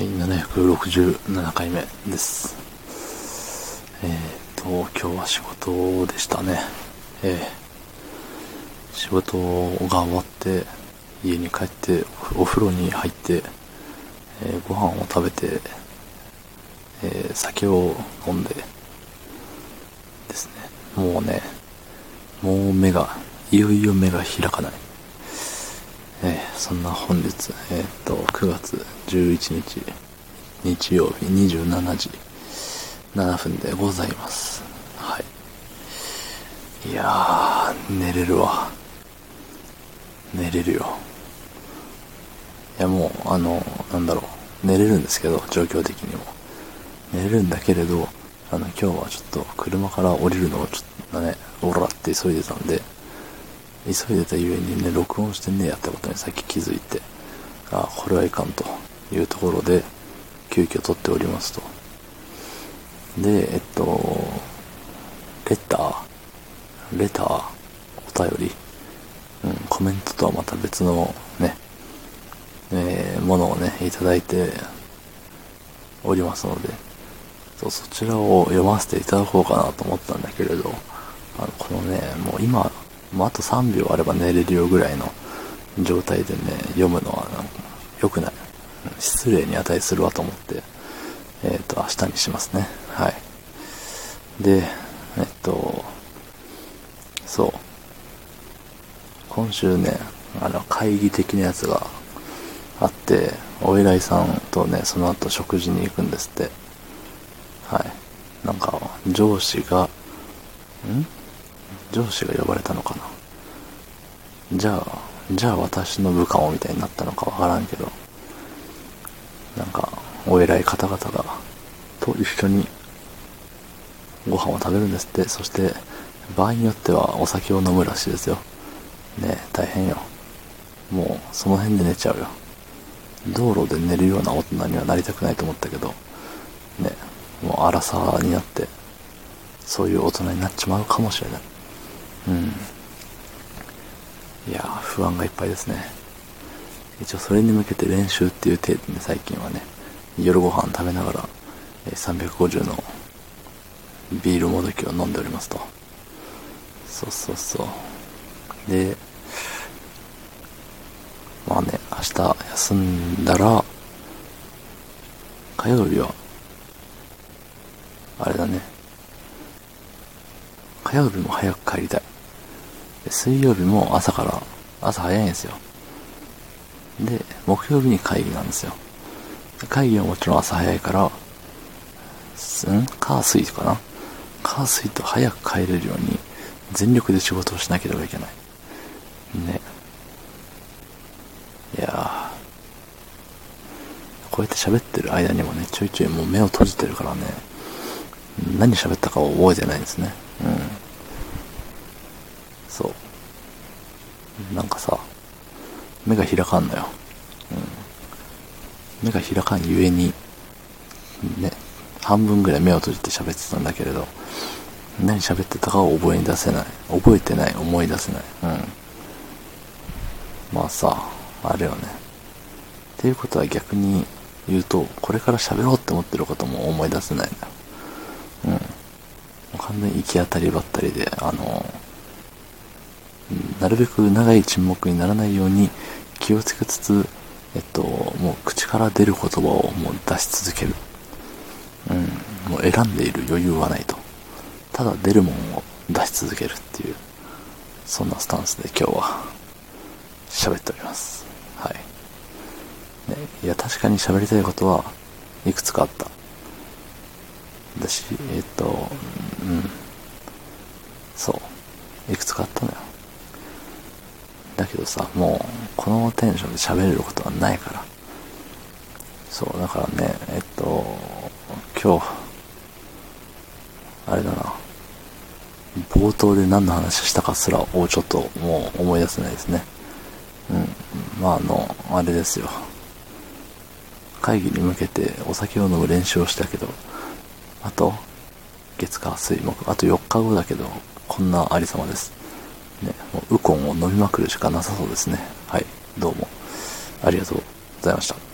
はい、767回目です。えーと、今日は仕事でしたね。えー仕事が終わって、家に帰って、お風呂に入って、えーご飯を食べて、え酒を飲んで、ですね。もうね、もう目が、いよいよ目が開かない。そんな本日、えーっと、9月11日、日曜日27時7分でございます。はい。いやー、寝れるわ。寝れるよ。いやもう、あの、なんだろう、寝れるんですけど、状況的にも。寝れるんだけれど、あの、今日はちょっと車から降りるのをちょっとね、おらって急いでたんで、急いでたゆえにね、録音してねえやったことにさっき気づいて、あこれはいかんというところで、急遽撮っておりますと。で、えっと、レター、レター、お便り、うん、コメントとはまた別のね、えーものをね、いただいておりますので、そそちらを読ませていただこうかなと思ったんだけれど、あの、このね、もう今、もうあと3秒あれば寝れるよぐらいの状態でね、読むのは良くない。失礼に値するわと思って、えっ、と、明日にしますね。はい。で、えっと、そう。今週ね、あの、会議的なやつがあって、お偉いさんとね、その後食事に行くんですって。はい。なんか、上司が、ん？上司が呼ばれたのかなじゃあ、じゃあ私の部下もみたいになったのかわからんけど、なんか、お偉い方々が、と一緒にご飯を食べるんですって、そして、場合によってはお酒を飲むらしいですよ。ねえ大変よ。もう、その辺で寝ちゃうよ。道路で寝るような大人にはなりたくないと思ったけど、ねえもう荒さになって、そういう大人になっちまうかもしれない。うん。いやー、不安がいっぱいですね。一応それに向けて練習っていう程度で最近はね、夜ご飯食べながら、えー350のビールもどきを飲んでおりますと。そうそうそう。で、まあね、明日休んだら、火曜日は、あれだね、火曜日も早く帰りたい。水曜日も朝から、朝早いんですよ。で、木曜日に会議なんですよ。会議はもちろん朝早いから、すん？火水かな？火水と早く帰れるように全力で仕事をしなければいけない。ね。いやこうやって喋ってる間にもね、ちょいちょいもう目を閉じてるからね、何喋ったか覚えてないんですね。うん。そう。なんかさ、目が開かんのよ。うん。目が開かんゆえに、ね、半分ぐらい目を閉じて喋ってたんだけれど、何喋ってたかを覚え出せない。覚えてない、思い出せない。うん。まあさ、あれよね。っていうことは逆に言うと、これから喋ろうって思ってることも思い出せないんだよ。うん。完全に行き当たりばったりで、あの、うんなるべく長い沈黙にならないように気をつけつつ、えっと、もう口から出る言葉をもう出し続ける。うん。もう選んでいる余裕はないと。ただ出るもんを出し続けるっていう、そんなスタンスで今日は喋っております。はい。ね、いや、確かに喋りたいことはいくつかあった。だし、えっと、うん。そう。いくつかあったのよ。だけどさ、もう、このテンションで喋れることはないから。そう、だからね、えっと、今日、あれだな。冒頭で何の話したかすらをちょっともう思い出せないですね。うん。まあ、あの、あれですよ。会議に向けてお酒を飲む練習をしたけど、あと、月火水木、あと4日後だけど、こんなありさまです。ね、もうウコンを飲みまくるしかなさそうですね。はい、どうもありがとうございました。